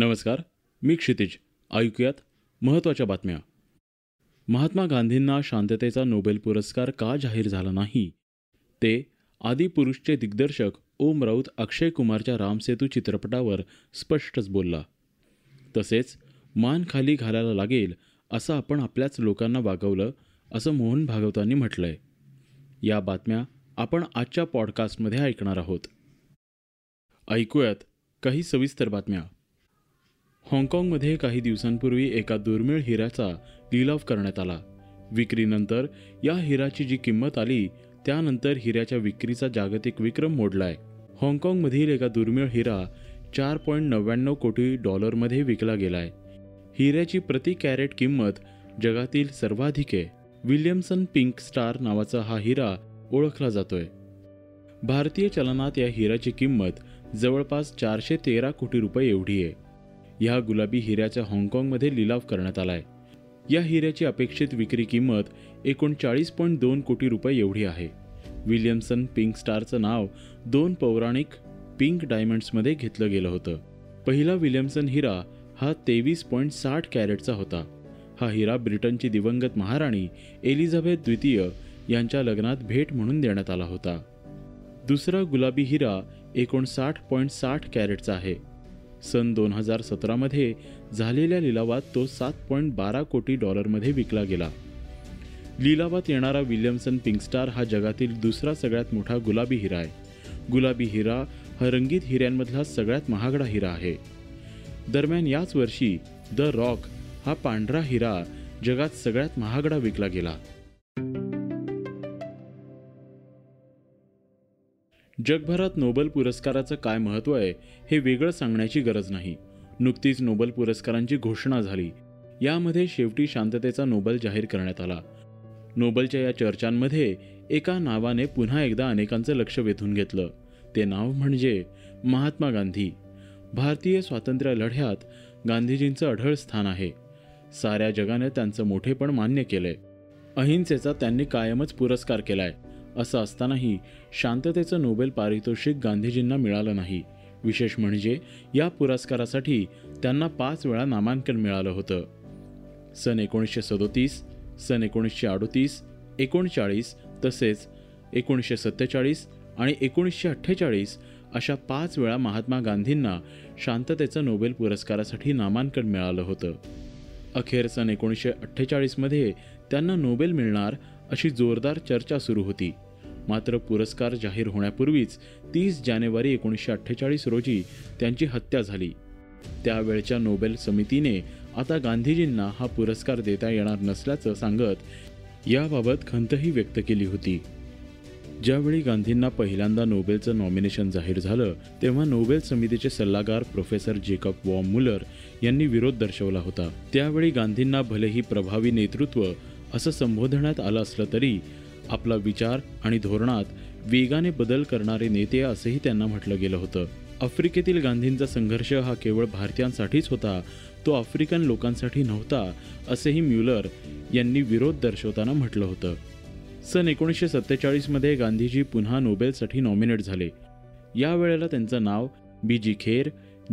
नमस्कार मी क्षितिज. ऐकूयात महत्त्वाच्या बातम्या. महात्मा गांधींना शांततेचा नोबेल पुरस्कार का जाहीर झाला नाही? ते आदिपुरुषचे दिग्दर्शक ओम राऊत अक्षय कुमारच्या रामसेतू चित्रपटावर स्पष्टच बोलला. तसेच मान खाली घालायला लागेल असं आपण आपल्याच लोकांना वागवलं असं मोहन भागवतांनी म्हटलंय. या बातम्या आपण आजच्या पॉडकास्टमध्ये ऐकणार आहोत. ऐकूयात काही सविस्तर बातम्या. हाँगकाँगमध्ये काही दिवसांपूर्वी एका दुर्मिळ हिऱ्याचा लिलाव करण्यात आला. विक्रीनंतर या हिराची जी किंमत आली त्यानंतर हिऱ्याच्या विक्रीचा जागतिक विक्रम मोडलाय. हाँगकाँगमधील एका दुर्मिळ हिरा चार पॉईंट नव्याण्णव कोटी डॉलरमध्ये विकला गेलाय. हिऱ्याची प्रति कॅरेट किंमत जगातील सर्वाधिक आहे. विल्यमसन पिंक स्टार नावाचा हा हिरा ओळखला जातोय. भारतीय चलनात या हिऱ्याची किंमत जवळपास चारशे तेरा कोटी रुपये एवढी आहे. या गुलाबी हिऱ्याचा हाँगकाँगमध्ये लिलाव करण्यात आलाय. या हिऱ्याची अपेक्षित विक्री किंमत एकोणचाळीस पॉईंट दोन कोटी रुपये एवढी आहे. विलियम्सन पिंक स्टारचं नाव दोन पौराणिक पिंक डायमंड्समध्ये घेतलं गेलं होतं. पहिला विलियम्सन हिरा हा तेवीस पॉईंट साठ कॅरेटचा होता. हा हिरा ब्रिटनची दिवंगत महाराणी एलिझाबेथ द्वितीय यांच्या लग्नात भेट म्हणून देण्यात आला होता. दुसरा गुलाबी हिरा एकोणसाठ पॉईंट साठ कॅरेटचा आहे. सन दोन हजार सतरामध्ये झालेल्या लिलावात तो सात पॉईंट बारा कोटी डॉलरमध्ये विकला गेला. लिलावात येणारा विल्यमसन पिंकस्टार हा जगातील दुसरा सगळ्यात मोठा गुलाबी हिरा आहे. गुलाबी हिरा हा रंगीत हिऱ्यांमधला सगळ्यात महागडा हिरा आहे. दरम्यान याच वर्षी द रॉक हा पांढरा हिरा जगात सगळ्यात महागडा विकला गेला. जगभरात नोबेल पुरस्काराचं काय महत्त्व आहे हे वेगळं सांगण्याची गरज नाही. नुकतीच नोबेल पुरस्कारांची घोषणा झाली. यामध्ये शेवटी शांततेचा नोबेल जाहीर करण्यात आला. नोबेलच्या या चर्चांमध्ये एका नावाने पुन्हा एकदा अनेकांचं लक्ष वेधून घेतलं. ते नाव म्हणजे महात्मा गांधी. भारतीय स्वातंत्र्य लढ्यात गांधीजींचं अढळ स्थान आहे. साऱ्या जगाने त्यांचं मोठेपण मान्य केलंय. अहिंसेचा त्यांनी कायमच पुरस्कार केलाय. असं असतानाही शांततेचं नोबेल पारितोषिक गांधीजींना मिळालं नाही. विशेष म्हणजे या पुरस्कारासाठी त्यांना पाच वेळा नामांकन मिळालं होतं. सन एकोणीसशे सदोतीस सन एकोणीसशे अडोतीस एकोणचाळीस तसेच एकोणीसशे सत्तेचाळीस आणि एकोणीसशे अठ्ठेचाळीस अशा पाच वेळा महात्मा गांधींना शांततेचं नोबेल पुरस्कारासाठी नामांकन मिळालं होतं. अखेर सन एकोणीसशे अठ्ठेचाळीसमध्ये त्यांना नोबेल मिळणार अशी जोरदार चर्चा सुरू होती. मात्र पुरस्कार जाहीर होण्यापूर्वीच तीस जानेवारी एकोणीसशे अठ्ठेचाळीस रोजी त्यांची हत्या झाली. त्यावेळच्या नोबेल समितीने आता गांधीजींना हा पुरस्कार देता येणार नसल्याचं सांगत याबाबत खंतही व्यक्त केली होती. ज्यावेळी गांधींना पहिल्यांदा नोबेलचं नॉमिनेशन जाहीर झालं तेव्हा नोबेल समितीचे सल्लागार प्रोफेसर जेकब वॉम मुलर यांनी विरोध दर्शवला होता. त्यावेळी गांधींना भलेही प्रभावी नेतृत्व असं संबोधण्यात आलं असलं तरी आपला विचार आणि धोरणात वेगाने बदल करणारे नेते असंही त्यांना म्हटलं गेलं होतं. आफ्रिकेतील गांधींचा संघर्ष हा केवळ भारतीयांसाठीच होता तो आफ्रिकन लोकांसाठी नव्हता असेही म्युलर यांनी विरोध दर्शवताना म्हटलं होतं. सन एकोणीसशे सत्तेचाळीसमध्ये गांधीजी पुन्हा नोबेलसाठी नॉमिनेट झाले. यावेळेला त्यांचं नाव बी जी खेर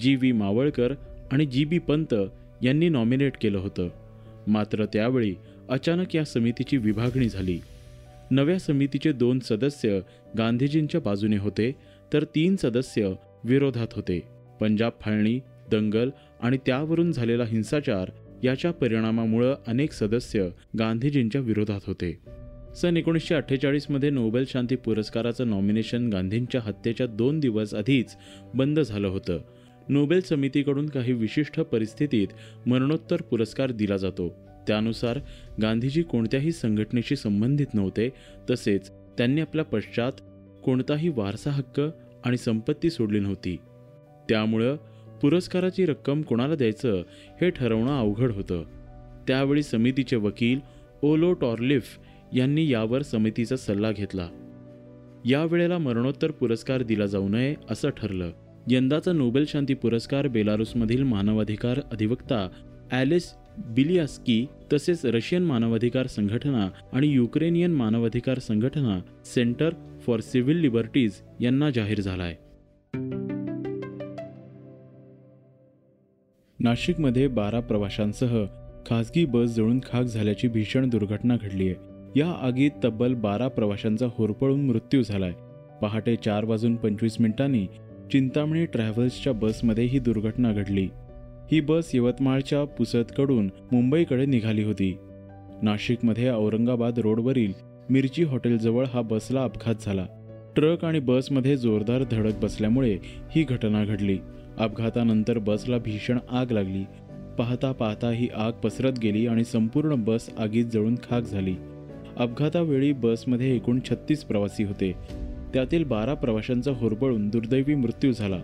जी व्ही मावळकर आणि जी बी पंत यांनी नॉमिनेट केलं होतं. मात्र त्यावेळी अचानक या समितीची विभागणी झाली. नव्या समितीचे दोन सदस्य गांधीजींच्या बाजूने होते तर तीन सदस्य विरोधात होते. पंजाब फाळणी दंगल आणि त्यावरून झालेला हिंसाचार याच्या परिणामामुळं अनेक सदस्य गांधीजींच्या विरोधात होते. सन एकोणीसशे अठ्ठेचाळीसमध्ये नोबेल शांती पुरस्काराचं नॉमिनेशन गांधींच्या हत्येच्या दोन दिवस आधीच बंद झालं होतं. नोबेल समितीकडून काही विशिष्ट परिस्थितीत मरणोत्तर पुरस्कार दिला जातो. त्यानुसार गांधीजी कोणत्याही संघटनेशी संबंधित नव्हते तसेच त्यांनी आपल्या पश्चात कोणताही वारसा हक्क आणि संपत्ती सोडली नव्हती. त्यामुळं पुरस्काराची रक्कम कोणाला द्यायचं हे ठरवणं अवघड होतं. त्यावेळी समितीचे वकील ओलो टॉर्लिफ यांनी यावर समितीचा सल्ला घेतला. यावेळेला मरणोत्तर पुरस्कार दिला जाऊ नये असं ठरलं. यंदाचा नोबेल शांती पुरस्कार बेलारुसमधील मानवाधिकार अधिवक्ता ॲलिस बिलियास्की तसेच रशियन मानवाधिकार संघटना आणि युक्रेनियन मानवाधिकार संघटना सेंटर फॉर सिव्हिल लिबर्टीज यांना जाहीर झालाय. नाशिकमध्ये बारा प्रवाशांसह खासगी बस जळून खाक झाल्याची भीषण दुर्घटना घडली आहे. या आगीत तब्बल बारा प्रवाशांचा होरपळून मृत्यू झालाय. पहाटे चार वाजून पंचवीस मिनिटांनी चिंतामणी ट्रॅव्हल्सच्या बसमध्ये ही दुर्घटना घडली. ही बस यवतमाळच्या पुसदकडून मुंबईकडे निघाली होती. नाशिकमध्ये औरंगाबाद रोडवरील मिरची हॉटेलजवळ हा बसला अपघात झाला. ट्रक आणि बसमध्ये जोरदार धडक बसल्यामुळे ही घटना घडली. अपघातानंतर बसला भीषण आग लागली. पाहता पाहता ही आग पसरत गेली आणि संपूर्ण बस आगीत जळून खाक झाली. अपघातावेळी बसमध्ये एकूण छत्तीस प्रवासी होते. त्यातील बारा प्रवाशांचा होरबळून दुर्दैवी मृत्यू झाला.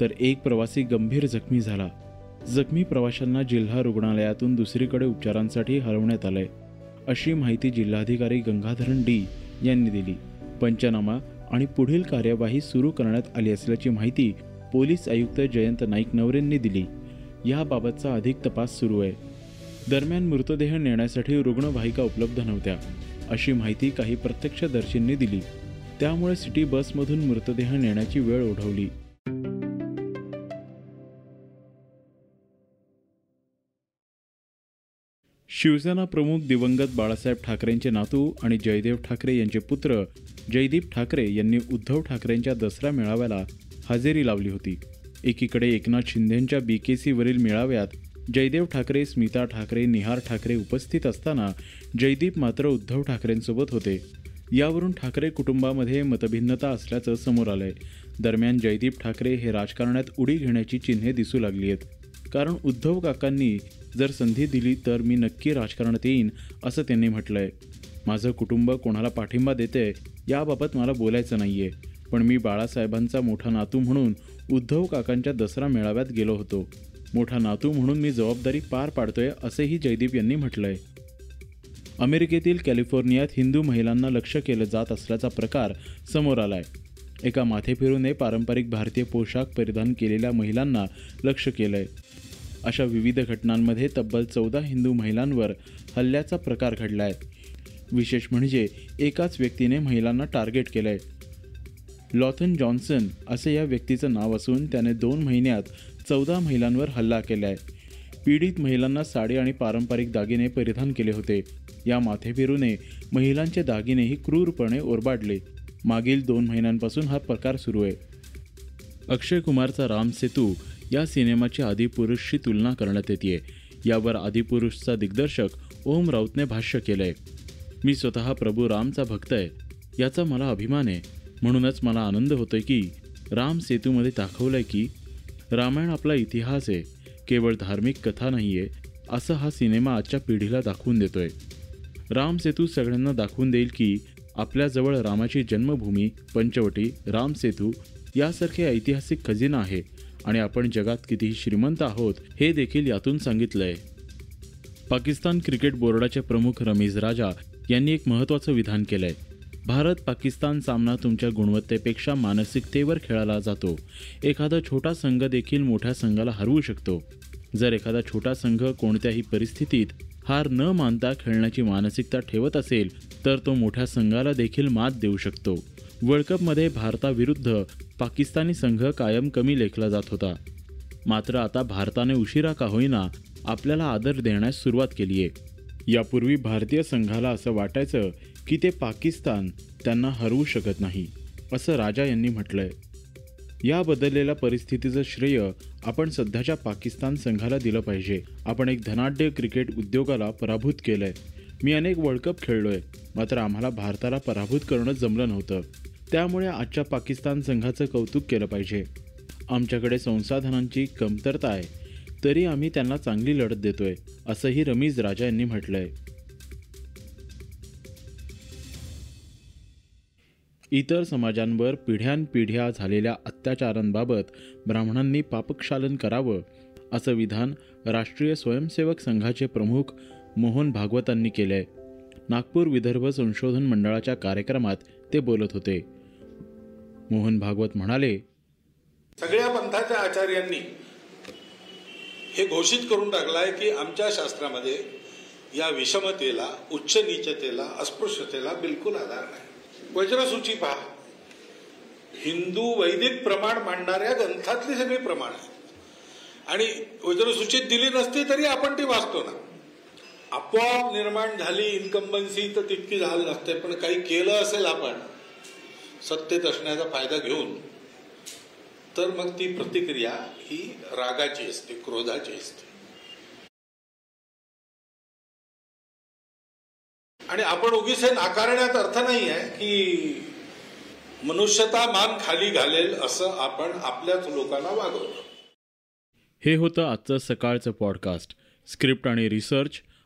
तर एक प्रवासी गंभीर जखमी झाला. जखमी प्रवाशांना जिल्हा रुग्णालयातून दुसरीकडे उपचारांसाठी हलवण्यात आलंय. अशी माहिती जिल्हाधिकारी गंगाधरन डी यांनी दिली. पंचनामा आणि पुढील कार्यवाही सुरू करण्यात आली असल्याची माहिती पोलीस आयुक्त जयंत नाईक नवरेंनी दिली. याबाबतचा अधिक तपास सुरू आहे. दरम्यान मृतदेह नेण्यासाठी रुग्णवाहिका उपलब्ध नव्हत्या. अशी माहिती काही प्रत्यक्षदर्शींनी दिली. त्यामुळे सिटी बसमधून मृतदेह नेण्याची वेळ ओढवली. शिवसेना प्रमुख दिवंगत बाळासाहेब ठाकरेंचे नातू आणि जयदेव ठाकरे यांचे पुत्र जयदीप ठाकरे यांनी उद्धव ठाकरेंच्या दसरा मेळाव्याला हजेरी लावली होती. एकीकडे एकनाथ शिंदेंच्या सीवरील मेळाव्यात जयदेव ठाकरे स्मिता ठाकरे निहार ठाकरे उपस्थित असताना जयदीप मात्र उद्धव ठाकरेंसोबत होते. यावरून ठाकरे कुटुंबामध्ये मतभिन्नता असल्याचं समोर आलंय. दरम्यान जयदीप ठाकरे हे राजकारणात उडी घेण्याची चिन्हे दिसू लागली आहेत. कारण उद्धव काकांनी जर संधी दिली तर मी नक्की राजकारणात येईन असं त्यांनी म्हटलंय. माझं कुटुंब कोणाला पाठिंबा देते याबाबत मला बोलायचं नाहीये. पण मी बाळासाहेबांचा मोठा नातू म्हणून उद्धव काकांच्या दसरा मेळाव्यात गेलो होतो. मोठा नातू म्हणून मी जबाबदारी पार पाडतोय असेही जयदीप यांनी म्हटलंय. अमेरिकेतील कॅलिफोर्नियात हिंदू महिलांना लक्ष केलं जात असल्याचा प्रकार समोर आलाय. एका माथेफिरूने पारंपरिक भारतीय पोशाख परिधान केलेल्या महिलांना लक्ष केलंय. अशा विविध घटनांमध्ये तब्बल चौदा हिंदू महिलांवर हल्ल्याचा प्रकार घडला आहे विशेष म्हणजे एकाच व्यक्तीने महिलांना टार्गेट केलंय. लॉथन जॉन्सन असे या व्यक्तीचं नाव असून त्याने दोन महिन्यात चौदा महिलांवर हल्ला केला आहे पीडित महिलांना साडी आणि पारंपरिक दागिने परिधान केले होते. या माथेफिरूने महिलांचे दागिनेही क्रूरपणे ओरबाडले. मागील दोन महिन्यांपासून हा प्रकार सुरू आहे. अक्षय कुमारचा राम सेतू या सिनेमाची आदिपुरुषशी तुलना करण्यात येते यावर आदिपुरुषचा दिग्दर्शक ओम राऊतने भाष्य केलंय. मी स्वतः प्रभू रामचा भक्त आहे. याचा मला अभिमान आहे. म्हणूनच मला आनंद होतोय की राम सेतूमध्ये दाखवलंय की रामायण आपला इतिहास आहे. केवळ धार्मिक कथा नाही आहे असं हा सिनेमा आजच्या पिढीला दाखवून देतोय. राम सेतू सगळ्यांना दाखवून देईल की आपल्याजवळ रामाची जन्मभूमी पंचवटी राम सेतू यासारखे ऐतिहासिक खजिना आहे आणि आपण जगात कितीही श्रीमंत आहोत हे देखील यातून सांगितलंय. पाकिस्तान क्रिकेट बोर्डाचे प्रमुख रमीज राजा यांनी एक महत्त्वाचं विधान केलंय. भारत पाकिस्तान सामना तुमच्या गुणवत्तेपेक्षा मानसिकतेवर खेळला जातो. एखादा छोटा संघ देखील मोठ्या संघाला हरवू शकतो. जर एखादा छोटा संघ कोणत्याही परिस्थितीत हार न मानता खेळण्याची मानसिकता ठेवत असेल तर तो मोठ्या संघाला देखील मात देऊ शकतो. वर्ल्ड कपमध्ये भारताविरुद्ध पाकिस्तानी संघ कायम कमी लेखला जात होता. मात्र आता भारताने उशिरा का होईना आपल्याला आदर देण्यास सुरुवात केली आहे. यापूर्वी भारतीय संघाला असं वाटायचं की ते पाकिस्तान त्यांना हरवू शकत नाही असं राजा यांनी म्हटलंय. या बदललेल्या परिस्थितीचं श्रेय आपण सध्याच्या पाकिस्तान संघाला दिलं पाहिजे. आपण एक धनाढ्य क्रिकेट उद्योगाला पराभूत केलंय. मी अनेक वर्ल्ड कप खेळलोय मात्र आम्हाला भारताला पराभूत करणं जमलं नव्हतं. त्यामुळे आजच्या पाकिस्तान संघाचं कौतुक केलं पाहिजे. आमच्याकडे संसाधनांची कमतरता आहे तरी आम्ही त्यांना चांगली लढत देतोय असंही रमीज राजा यांनी म्हटलंय. इतर समाजांवर पिढ्यानपिढ्या झालेल्या अत्याचारांबाबत ब्राह्मणांनी पापक्षालन करावं असं विधान राष्ट्रीय स्वयंसेवक संघाचे प्रमुख मोहन भागवतांनी केलंय. नागपूर विदर्भ संशोधन मंडळाच्या कार्यक्रमात ते बोलत होते. मोहन भागवत म्हणाले सगळ्या पंथाच्या आचार्यांनी हे घोषित करून टाकलाय की आमच्या शास्त्रामध्ये या विषमतेला उच्च नीचतेला अस्पृश्यतेला बिलकुल आधार नाही. वज्रसूची पहा. हिंदू वैदिक प्रमाण मांडणाऱ्या ग्रंथातली सगळी प्रमाण आहेत. आणि वज्रसूचीत दिली नसती तरी आपण ती वाचतो ना. आपोआप निर्माण झाली इन्कम्बन्सी तर तितकी झाली नसते पण काही केलं असेल आपण सत्तेत असण्याचा फायदा घेऊन तर मग ती प्रतिक्रिया ही रागाची असते क्रोधाची असते. आणि आपण उगीच हे नाकारण्यात अर्थ नाही आहे की मनुष्यता मान खाली घालेल असं आपण आपल्याच लोकांना वागवतो हे होतं आजचं सकाळचं पॉडकास्ट स्क्रिप्ट आणि रिसर्च